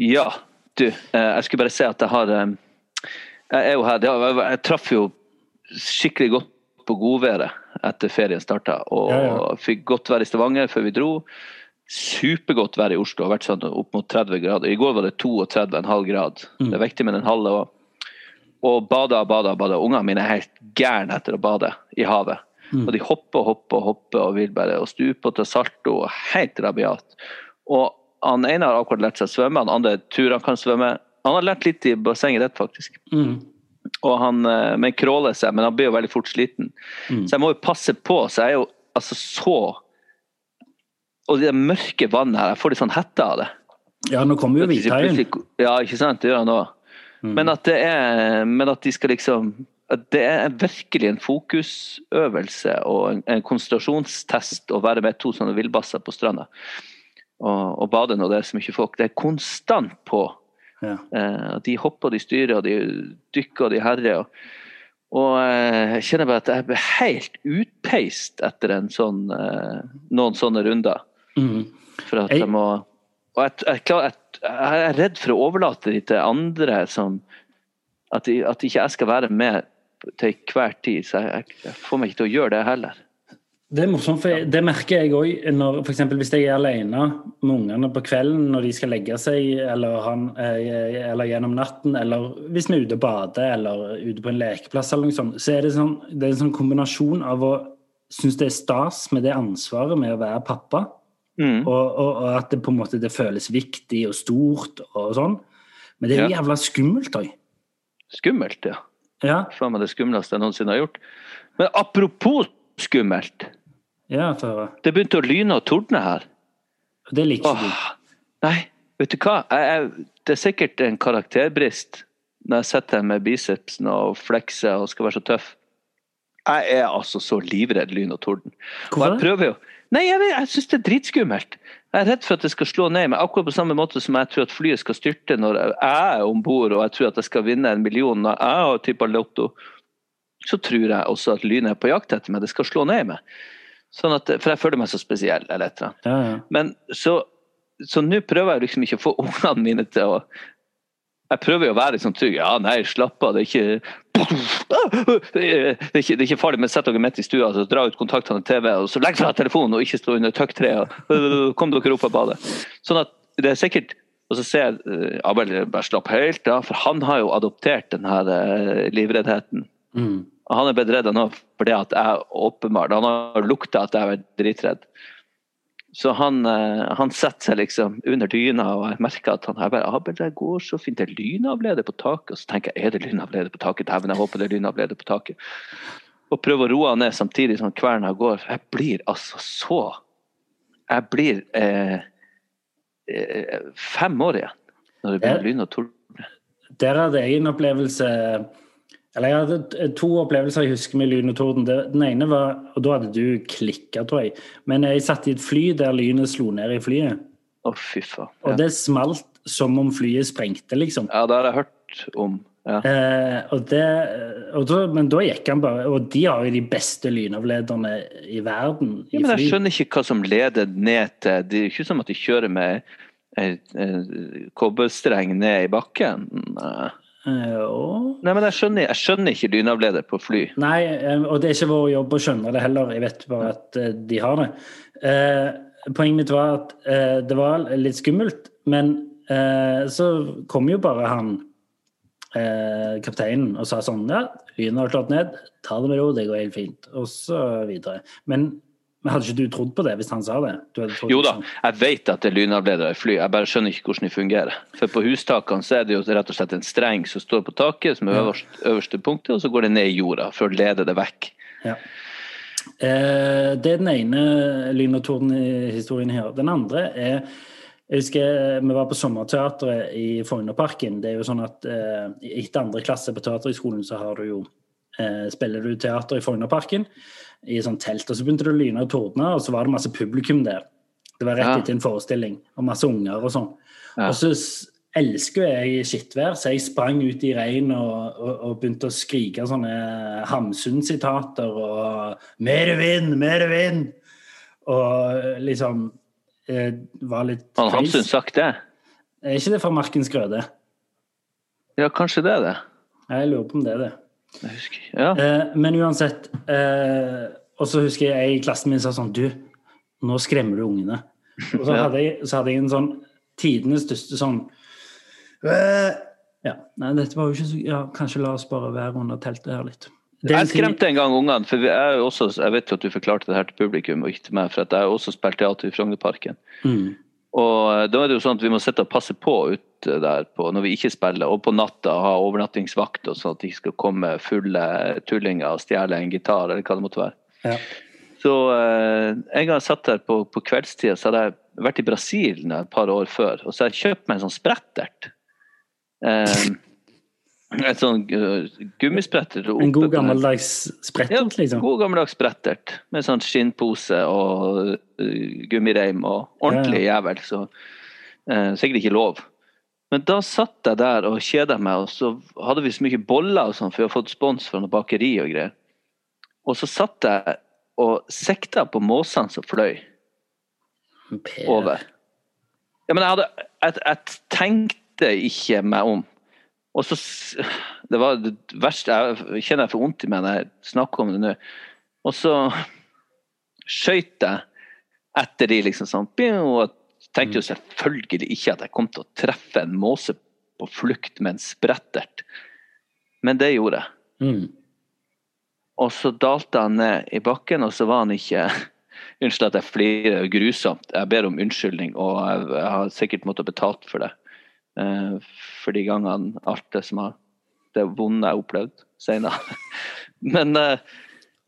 Ja, du. eh, Jeg skulle bare si at jeg har eh, Jeg er jo her. Jeg traff jo skikkelig godt på godværet etter ferien starta. Og Ja, ja. fikk godt vær i Stavanger før vi dro. Supergodt vær i Oslo. Har vært sånn opp mot 30 grader. I går var det 32,5 grad. Mm. Det er viktig med den halve òg. Og bada og bada og bada. Ungene mine er helt gærne etter å bade i havet. Mm. Og de hopper og hopper og hopper og vil bare og stupe og ta salto. Helt rabiat. Og han ene har akkurat lært seg å svømme, han andre tror han kan svømme. Han har lært litt i bassenget ditt, faktisk. Mm. Og han eh, men kråler seg, men han blir jo veldig fort sliten. Mm. Så jeg må jo passe på. Så jeg er jo altså så Og det mørke vannet her, jeg får litt sånn hette av det. Ja, nå kommer jo hvithaien. Ja, ikke sant. Det gjør han òg. Men at det er Men at de skal liksom Det er virkelig en fokusøvelse og en, en konsentrasjonstest å være med to sånne villbasser på stranda. Og, og bader når det er så mye folk. Det er konstant på. Ja. Eh, de hopper de styrer de dykker de herrer. Og, eh, jeg kjenner bare at jeg blir helt utpeist etter en sånn, eh, noen sånne runder. Mm. For at Jeg- må Og jeg, jeg, jeg, jeg er redd for å overlate de til andre som At, de, at ikke jeg skal være med til hver tid. Så jeg får meg ikke til å gjøre det heller. Det er morsomt, for det merker jeg òg eksempel hvis jeg er alene med ungene på kvelden når de skal legge seg, eller, han, eh, eller gjennom natten, eller hvis vi er ute og bader eller ute på en lekeplass, eller noe sånt, så er det, sånn, det er en sånn kombinasjon av å synes det er stas med det ansvaret med å være pappa, Mm. og, og, og at det på en måte det føles viktig og stort og sånn. Men det er jo jævla skummelt òg. Skummelt, ja. Ja, Faen meg det skumleste jeg noensinne har gjort. Men apropos skummelt. ja, for. Det begynte å lyne og tordne her. Det liker ikke du. Nei, vet du hva? Jeg, jeg, det er sikkert en karakterbrist når jeg sitter her med bicepsen og flekser og skal være så tøff. Jeg er altså så livredd lyn og torden. Og Hvorfor jeg prøver jo Nei, jeg, jeg syns det er dritskummelt. Jeg er redd for at det skal slå ned meg, akkurat på samme måte som jeg tror at flyet skal styrte når jeg er om bord og jeg tror at jeg skal vinne en million når jeg har tippa lotto. Så tror jeg også at lynet er på jakt etter meg. Det skal slå ned i meg. Sånn at, for jeg føler meg så spesiell. eller et eller. Ja, ja. Men så så nå prøver jeg liksom ikke å få ungene mine til å Jeg prøver jo å være sånn trygg. Ja, nei, slapp av. Det er ikke Det er ikke, det er ikke farlig, men sett dere midt i stua og dra ut kontaktene til TV, og så legg fra telefonen og ikke stå under tøkktreet. Kom dere opp av badet. Sånn at det er sikkert Og så ser jeg eh, Abel bare slapp helt av, for han har jo adoptert den her eh, livreddheten. Mm. Han er blitt redd nå fordi at jeg åpenbart Han har lukta at jeg er dritredd. Så han, eh, han setter seg liksom under dyna, og jeg merker at han jeg bare, Abel, det går så fint. Det er lynavleder på taket. Og så tenker jeg, er det lynavleder på taket? Dæven, jeg håper det er lynavleder på taket. Og prøver å roe han ned samtidig som kverna går. Jeg blir altså så Jeg blir eh, eh, fem år igjen når det begynner lyn og torden. Der hadde jeg en opplevelse Eller jeg hadde to opplevelser jeg husker med lyn og torden. Den ene var Og da hadde du klikka, tror jeg. Men jeg satt i et fly der lynet slo ned i flyet. Å, fy faen. Og det smalt som om flyet sprengte, liksom. ja, det har jeg hørt om. Ja. Eh, og det, og da, men da gikk han bare Og de har jo de beste lynavlederne i verden. Ja, men jeg fly. skjønner ikke hva som leder ned til Det er ikke som at de kjører med en, en kobberstreng ned i bakken. Nei. Eh, og- Nei, men jeg skjønner, jeg skjønner ikke lynavleder på fly. Nei, eh, og det er ikke vår jobb å skjønne det heller. Jeg vet bare at eh, de har det. Poenget mitt var at det var litt skummelt, men så kom jo bare han kapteinen og sa sånn Ja, lynet har slått ned, ta det med ro, det går helt fint. Og så videre. Men, men hadde ikke du trodd på det hvis han sa det? Jo da, liksom- jeg vet at det er lynavledere i fly, jeg bare skjønner ikke hvordan de fungerer. For på hustakene så er det jo rett og slett en streng som står på taket, som er øverst, øverste punktet, og så går det ned i jorda for å lede det vekk. Ja. Eh, det er den ene lyn- og torden-historien her. Den andre er jeg husker Vi var på sommerteatret i Frognerparken. Det er jo sånn at eh, Etter andre klasse på Teaterhøgskolen så har du jo eh, spiller du teater i Frognerparken, i sånn telt. Og så begynte det å lyne og tordne, og så var det masse publikum der. Det var rett Ja. etter en forestilling, og masse unger og sånn. Ja. Og så elsker jeg skittvær, så jeg sprang ut i regn og, og, og begynte å skrike sånne Hamsun-sitater og 'Mer vind! Mer vind!' Og liksom eh, var litt Har. Hamsun sagt det? Er ikke det fra Markens Grøde? Ja, kanskje det er det. Jeg lurer på om det er det. Jeg husker. Ja. Eh, men uansett eh, Og så husker jeg jeg i klassen min sa sånn Du, nå skremmer du ungene. Og så hadde jeg, så hadde jeg en sånn tidenes største sånn eh, Ja. Nei, dette var jo ikke så Ja, kanskje la oss bare være under teltet her litt. Er Jeg skremte en gang ungene, for er også, jeg vet jo at du forklarte det her til publikum og ikke til meg, for at jeg har også spilt teater i Frognerparken. Mm. Og eh, da er det jo sånn at vi må sitte og passe på ute der på, når vi ikke spiller, og på natta ha overnattingsvakt, og sånn at de ikke skal komme fulle tullinger og stjele en gitar, eller hva det måtte være. Ja. Så eh, en gang jeg satt der på, på kveldstida, så hadde jeg vært i Brasil et par år før, og så hadde jeg kjøpt meg en sånn sprettert. Eh, et sånn uh, gummisprettert. En god gammeldags sprettert, liksom. God gammeldags sprettert med sånn skinnpose og uh, gummireim og ordentlig jævel. Så uh, sikkert ikke lov. Men da satt jeg der og kjeda meg, og så hadde vi så mye boller og sånn, for vi har fått spons fra noe bakeri og greier. Og så satt jeg og sikta på måsene som fløy Per. over. Ja, men jeg hadde jeg, jeg tenkte ikke meg om. Og så Det var det verste Jeg kjenner jeg får vondt i meg når jeg snakker om det nå. Og så skøyt jeg etter de, liksom sånn. Og tenkte jo selvfølgelig ikke at jeg kom til å treffe en måse på flukt med en sprettert. Men det gjorde jeg. Mm. Og så dalte han ned i bakken, og så var han ikke Unnskyld at jeg flirer, er grusomt. Jeg ber om unnskyldning, og jeg, jeg har sikkert måttet betalt for det. Eh, for de gangene alt det som har Det vonde jeg har opplevd senere. Men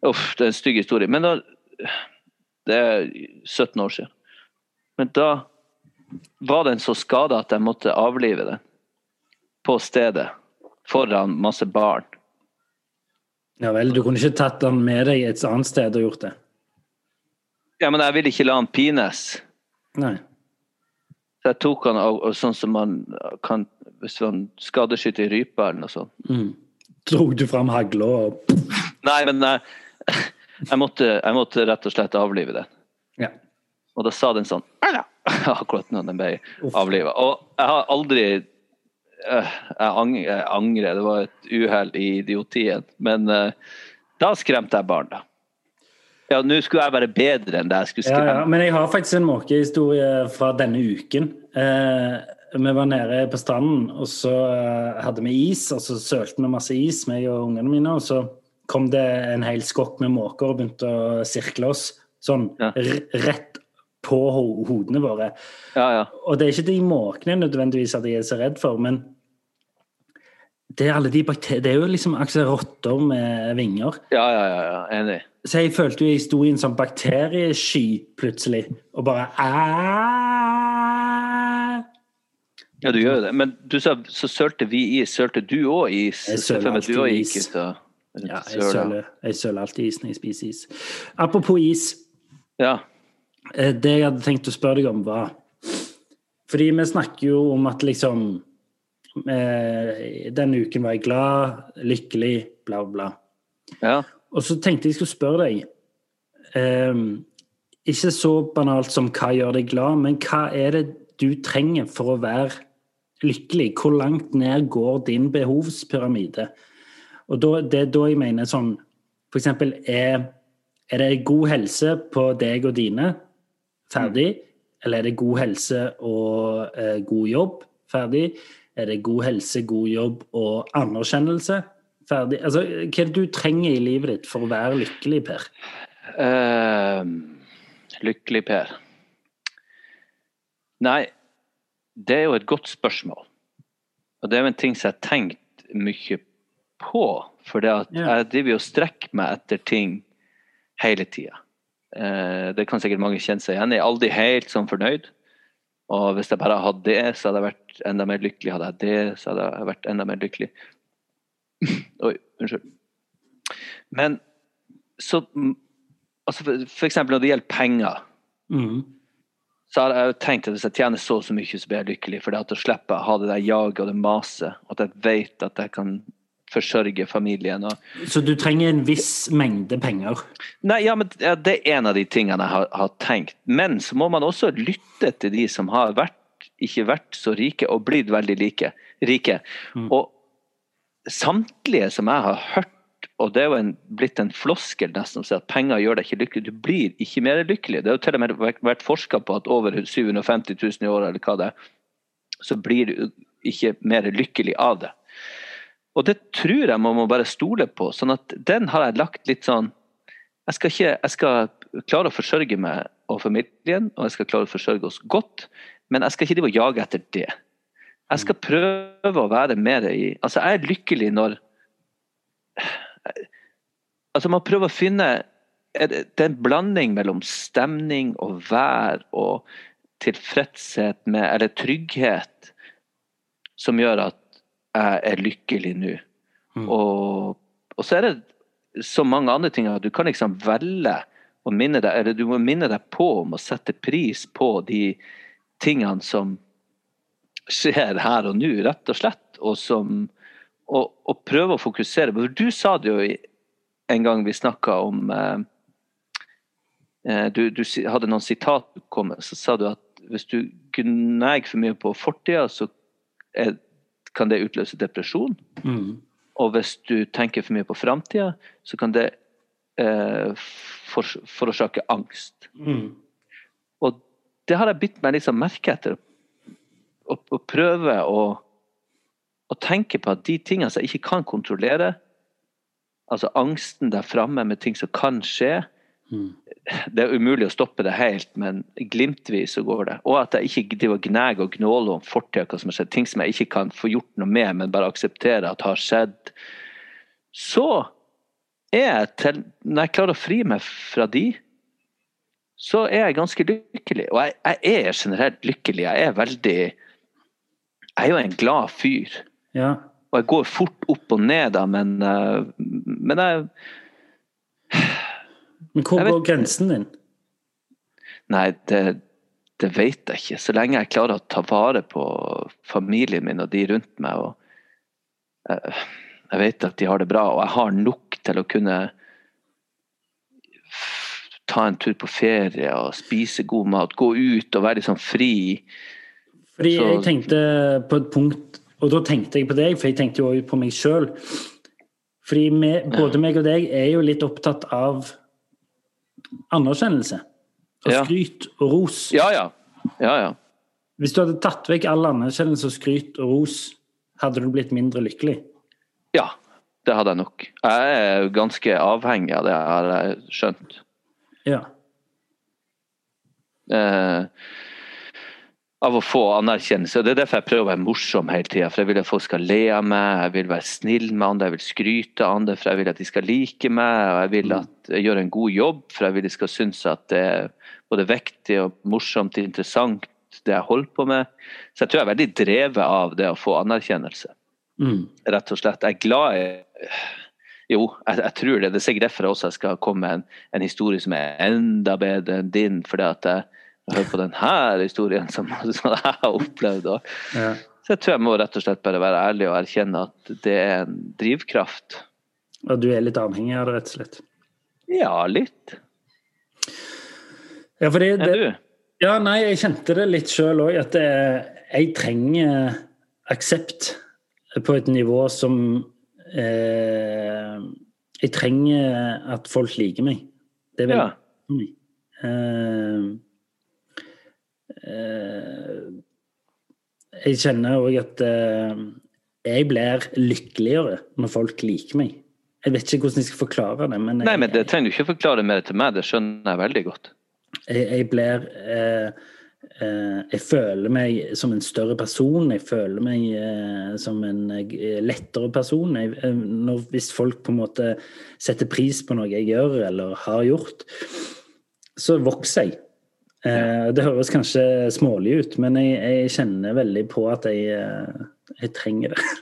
Uff, det er en stygg historie. Men da Det er 17 år siden. Men da var den så skada at jeg måtte avlive den på stedet. Foran masse barn. Ja vel, du kunne ikke tatt den med deg et annet sted og gjort det? Ja, men jeg ville ikke la han pines. Nei. Så jeg tok han og, og sånn som man kan Hvis man skadeskyter rype eller noe sånt. Mm. Drog du fram hagla og Nei, men jeg, jeg, måtte, jeg måtte rett og slett avlive den. Ja. Og da sa den sånn «Alla!» akkurat når den ble avliva. Og jeg har aldri øh, jeg, ang, jeg angrer, det var et uhell i idiotien. Men øh, da skremte jeg barn, da. Ja, nå skulle jeg være bedre enn det jeg skulle Ja, skremme. ja, men jeg har faktisk en måkehistorie fra denne uken. Eh, vi var nede på stranden, og så eh, hadde vi is, og så sølte vi masse is, meg og ungene mine. Og så kom det en hel skokk med måker og begynte å sirkle oss sånn Ja. rett på ho hodene våre. Ja, ja. Og det er ikke de måkene nødvendigvis at jeg er så redd for, men det er alle de bakterier Det er jo liksom rotter med vinger. ja, ja, ja, ja. Enig. Så jeg følte jo jeg sto i en sånn bakteriesky plutselig, og bare Aah! Ja, du gjør jo det. Men du sa så sølte vi is. Sølte du òg is? Jeg søler alltid is. Ja, jeg søler, jeg søler alltid is når jeg spiser is. Apropos is. Ja. Eh, Det jeg hadde tenkt å spørre deg om, var Fordi vi snakker jo om at liksom eh, Denne uken var jeg glad, lykkelig, bla, bla. ja. Og så tenkte jeg skulle spørre deg eh, Ikke så banalt som hva gjør deg glad, men hva er det du trenger for å være lykkelig? Hvor langt ned går din behovspyramide? Og da, det er da jeg mener sånn For eksempel, er, er det god helse på deg og dine? Ferdig? Eller er det god helse og eh, god jobb? Ferdig? Er det god helse, god jobb og anerkjennelse? Ferdig? Altså, hva er det du trenger i livet ditt for å være lykkelig, Per? Uh, lykkelig, Per. Nei, det er jo et godt spørsmål. Og det er jo en ting som jeg har tenkt mye på. For det at Ja. jeg driver jo og strekker meg etter ting hele tida. Eh, det kan sikkert mange kjenne seg igjen i. Aldri helt sånn fornøyd. Og hvis jeg bare hadde det, så hadde jeg vært enda mer lykkelig. Hadde jeg det, så hadde jeg vært enda mer lykkelig. Oi, unnskyld. Men så mm, altså for, for eksempel når det gjelder penger, Mm. så har jeg jo tenkt at hvis jeg tjener så og så mye, så blir jeg lykkelig. For da slipper jeg å ha det der jaget og det maset. At jeg vet at jeg kan forsørge familien. og Så du trenger en viss mengde penger. Nei, ja, men Det er en av de tingene jeg har, har tenkt. Men så må man også lytte til de som har vært, ikke vært så rike og blitt veldig like, rike. Og samtlige som jeg har hørt, og det er jo en, blitt en floskel nesten å si at penger gjør deg ikke lykkelig. Du blir ikke mer lykkelig. Det har jo til og med vært forska på at over 750 000 i året, eller hva det er, så blir du ikke mer lykkelig av det. Og det tror jeg man må bare stole på. sånn at den har jeg lagt litt sånn Jeg skal, ikke, jeg skal klare å forsørge meg og familien, og jeg skal klare å forsørge oss godt, men jeg skal ikke drive og jage etter det. Jeg skal prøve å være mer i Altså, jeg er lykkelig når Altså, man prøver å finne det er en blanding mellom stemning og vær og tilfredshet med Eller trygghet som gjør at jeg er lykkelig nå. Og, og så er det så mange andre ting at du kan liksom velge å minne deg Eller du må minne deg på om å sette pris på de tingene som skjer her og nå, rett og slett. Og, som, og, og prøve å fokusere du sa det jo en gang vi snakka om eh, eh, du, du hadde noen sitat du kom med, så sa du at hvis du gnager for mye på fortida, så er, kan det utløse depresjon. Mm. Og hvis du tenker for mye på framtida, så kan det eh, for, forårsake angst. Mm. Og det har jeg bitt meg liksom merke etter. Å, å prøve å, å tenke på at de tingene som jeg ikke kan kontrollere, altså angsten der framme med ting som kan skje, det er umulig å stoppe det helt, men glimtvis så går det. Og at jeg ikke driver og gnager og gnåler om fortida, hva som har skjedd. Ting som jeg ikke kan få gjort noe med, men bare akseptere at har skjedd. Så er jeg til Når jeg klarer å fri meg fra de, så er jeg ganske lykkelig. Og jeg, jeg er generelt lykkelig. Jeg er veldig Jeg er jo en glad fyr. Ja. Og jeg går fort opp og ned, da, men, eh, men jeg Men hvor vet- går grensen din? Nei, det, det vet jeg ikke. Så lenge jeg klarer å ta vare på familien min og de rundt meg. og eh, Jeg vet at de har det bra, og jeg har nok til å kunne ta en tur på ferie og spise god mat. Gå ut og være litt sånn fri. Fordi Så- jeg tenkte på et punkt, og da tenkte jeg på deg, for jeg tenkte jo også på meg sjøl. Fordi vi, både meg og deg er jo litt opptatt av anerkjennelse. Og Ja. skryt og ros. Ja, ja. Ja, ja. Hvis du hadde tatt vekk all anerkjennelse og skryt og ros, hadde du blitt mindre lykkelig? Ja, det hadde jeg nok. Jeg er ganske avhengig av det, har jeg skjønt. Ja. eh, av å få anerkjennelse. og Det er derfor jeg prøver å være morsom hele tida. For jeg vil at folk skal le av meg, jeg vil være snill med andre, jeg vil skryte av andre, for jeg vil at de skal like meg. Og jeg vil at jeg gjør en god jobb, for jeg vil de skal synes at det er både viktig og morsomt og interessant, det jeg holder på med. Så jeg tror jeg er veldig drevet av det å få anerkjennelse. Mm. Rett og slett. Jeg er glad i jo, jeg, jeg tror det. Det er sikkert derfor jeg også skal komme med en, en historie som er enda bedre enn din. fordi at jeg hører på denne historien som, som jeg har opplevd. Ja. så jeg tror jeg må rett og slett bare være ærlig og erkjenne at det er en drivkraft. Og du er litt avhengig av det, rett og slett. Ja, litt. Ja, fordi Er du? ja, nei, jeg kjente det litt sjøl òg, at det, jeg trenger aksept på et nivå som eh, Jeg trenger at folk liker meg. Det er veldig Ja. eh, jeg kjenner òg at eh, jeg blir lykkeligere når folk liker meg. Jeg vet ikke hvordan jeg skal forklare det, men jeg, Nei, men det trenger du ikke forklare mer til meg, det skjønner jeg veldig godt. jeg, jeg blir eh, eh, Jeg føler meg som en større person. Jeg føler meg eh, som en eh, lettere person. Jeg, eh, når, hvis folk på en måte setter pris på noe jeg gjør eller har gjort, så vokser jeg. Eh, det høres kanskje smålig ut, men jeg, jeg kjenner veldig på at jeg, eh, jeg trenger det.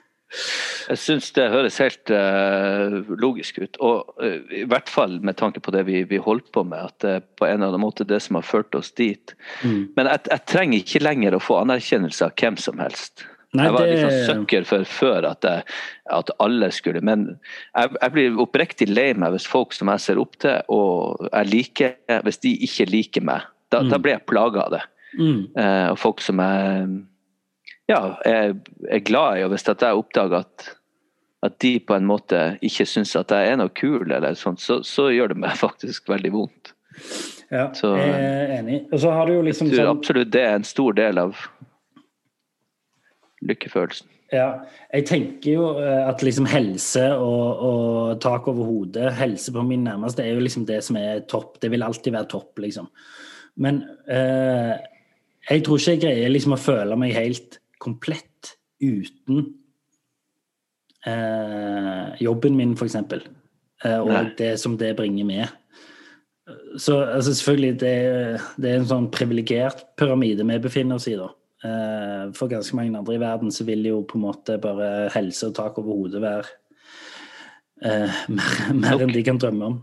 Jeg syns det høres helt uh, logisk ut. Og uh, i hvert fall med tanke på det vi, vi holdt på med, at det er på en eller annen måte det som har ført oss dit. Mm. Men jeg, jeg trenger ikke lenger å få anerkjennelse av hvem som helst. Nei, jeg var det- litt sånn søkker for før at, jeg, at alle skulle Men jeg, jeg blir oppriktig lei meg hvis folk som jeg ser opp til, og jeg liker Hvis de ikke liker meg. Da, da blir jeg plaga av det. Mm. Eh, og folk som jeg ja, er, er glad i, og hvis jeg oppdager at, at de på en måte ikke syns at jeg er noe kul, eller sånt, så, så gjør det meg faktisk veldig vondt. Ja, Så- jeg er enig. Og så har du jo liksom sånn absolutt det er en stor del av lykkefølelsen. Ja, jeg tenker jo eh, at liksom helse og, og tak over hodet, helse på min nærmeste, er jo liksom det som er topp. Det vil alltid være topp, liksom. Men eh, jeg tror ikke jeg greier liksom å føle meg helt komplett uten eh, jobben min, eksempel. Eh, og Nei. det som det bringer med. Så altså, selvfølgelig, det, det er en sånn privilegert pyramide vi befinner oss i, da. Eh, For ganske mange andre i verden så vil jo på en måte bare helse og tak over hodet være eh, mer, mer enn de kan drømme om.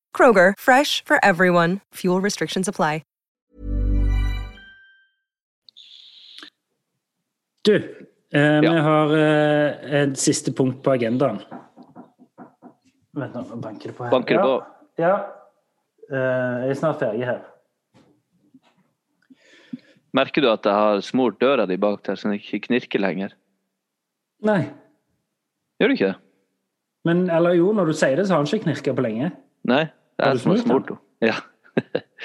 Kroger, fresh for everyone. Fuel restrictions apply. Du, eh, vi har eh, et siste punkt på agendaen. Vent nå banker det på her. Banker det på? Ja. ja. Eh, jeg er snart ferdig her. Merker du at jeg har smurt døra di bak der, så den ikke knirker lenger? Nei. Gjør du ikke det? Men eller jo, når du sier det, så har den ikke knirka på lenge. Nei, det er, er som smurt. Ja.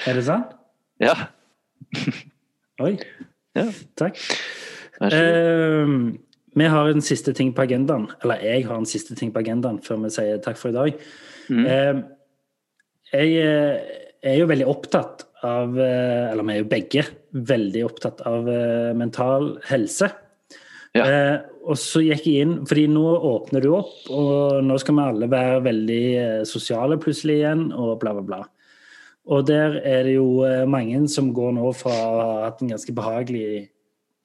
Er det sant? ja. Oi. Ja. Takk. Eh, vi har en siste ting på agendaen. Eller jeg har en siste ting på agendaen før vi sier takk for i dag. Mm. Eh, jeg er jo veldig opptatt av eh, Eller vi er jo begge veldig opptatt av eh, mental helse. Eh, og så gikk jeg inn, fordi nå åpner du opp, og nå skal vi alle være veldig eh, sosiale plutselig igjen, og bla, bla, bla. Og der er det jo eh, mange som går nå fra å ha hatt en ganske behagelig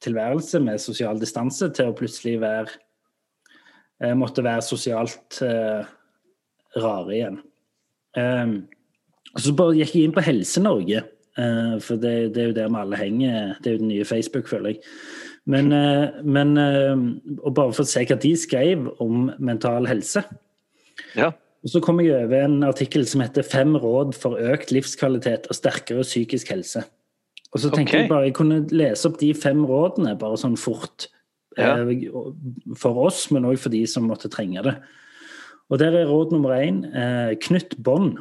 tilværelse med sosial distanse til å plutselig være eh, Måtte være sosialt eh, rare igjen. Eh, så bare gikk jeg inn på Helse-Norge, for det, det er jo der vi alle henger. Det er jo den nye Facebook, føler jeg. Men, eh, men eh, Og bare for å se hva de skrev om mental helse. Ja. Og så kom jeg over en artikkel som heter 'Fem råd for økt livskvalitet og sterkere psykisk helse'. Og så tenkte okay. jeg bare jeg kunne lese opp de fem rådene bare sånn fort. Ja. eh, For oss, men òg for de som måtte trenge det. Og der er råd nummer én knytt bånd.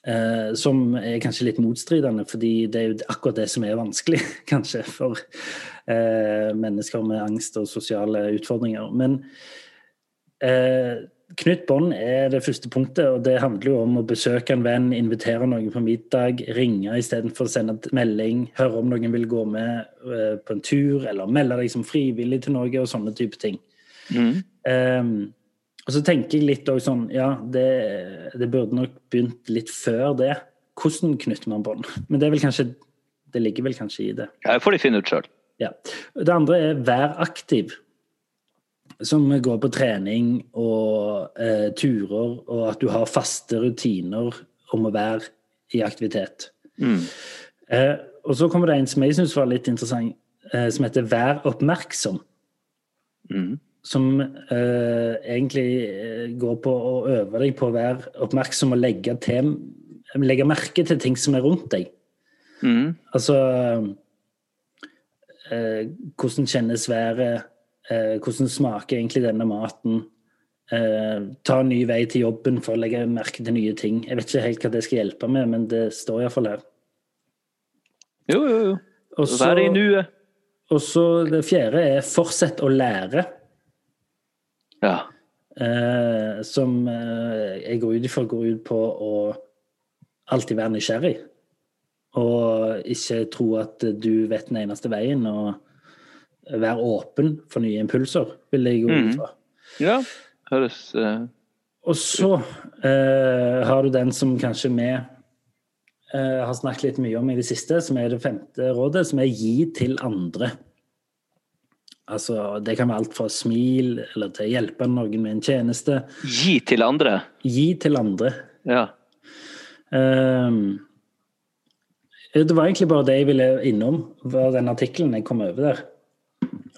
Eh, som er kanskje litt motstridende, fordi det er jo akkurat det som er vanskelig, kanskje, for eh, mennesker med angst og sosiale utfordringer. Men eh, knytt bånd er det første punktet, og det handler jo om å besøke en venn, invitere noen på middag, ringe istedenfor å sende en melding, høre om noen vil gå med eh, på en tur, eller melde deg som frivillig til noe, og sånne type ting. Mm. Um, Og så tenker jeg litt også sånn Ja, det, det burde nok begynt litt før det. Hvordan knytter man bånd? Men det kanskje Det ligger vel kanskje i det. Ja, det får de finne ut sjøl. Ja. Det andre er vær aktiv. Som går på trening og eh, turer, og at du har faste rutiner om å være i aktivitet. Mm. Eh, og så kommer det en som jeg syns var litt interessant, eh, som heter Vær oppmerksom. Mm. Som eh, egentlig eh, går på å øve deg på å være oppmerksom og legge, til, legge merke til ting som er rundt deg. Mm. Altså eh, Hvordan kjennes været? Eh, hvordan smaker egentlig denne maten? Eh, ta en ny vei til jobben for å legge merke til nye ting. Jeg vet ikke helt hva det skal hjelpe med, men det står iallfall her. Jo, jo, jo. så er det i nuet. Og så det fjerde er 'fortsett å lære'. Ja. Eh, som eh, jeg går ut ifra går ut på å alltid være nysgjerrig. Og ikke tro at du vet den eneste veien, og være åpen for nye impulser, vil jeg gå ut fra. Mm. ja. Høres uh... Og så uh, har du den som kanskje vi uh, har snakket litt mye om i det siste, som er det femte rådet, som er gi til andre. Altså, det kan være alt fra smil eller til å hjelpe noen med en tjeneste. Gi til andre. Gi til andre. Ja. Ehm, det var egentlig bare det jeg ville innom, var den artikkelen jeg kom over der.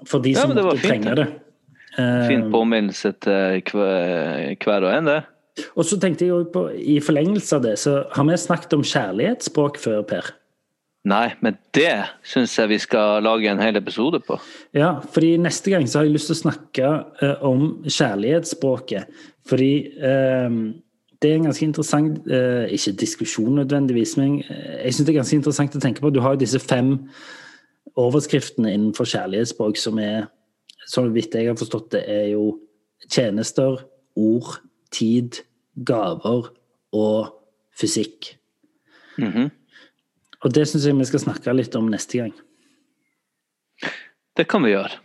For de som ja, det måtte trenge det. Ehm, Fin påminnelse til hver og en, det. Og så tenkte jeg på, i forlengelse av det, så har vi snakket om kjærlighetsspråk før, Per. Nei, men det syns jeg vi skal lage en hel episode på. Ja, fordi neste gang så har jeg lyst til å snakke eh, om kjærlighetsspråket. Fordi eh, det er en ganske interessant eh, Ikke diskusjon nødvendigvis, men eh, jeg syns det er ganske interessant å tenke på. Du har jo disse fem overskriftene innenfor kjærlighetsspråk som er, så vidt jeg har forstått det, er jo tjenester, ord, tid, gaver og fysikk. Mhm. Og det syns jeg vi skal snakke litt om neste gang. Det kan vi gjøre.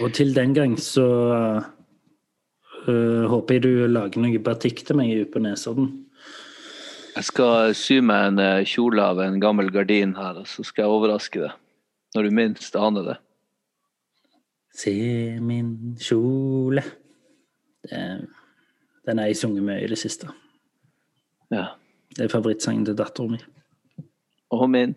Og til den gang så øh, håper jeg du lager noe batikk til meg ute på Nesodden. Jeg skal sy meg en eh, kjole av en gammel gardin her, og så skal jeg overraske deg. Når du minst aner det. Se min kjole Den har jeg sunget mye i det siste. Ja. Det er favorittsangen til dattera mi. Og min.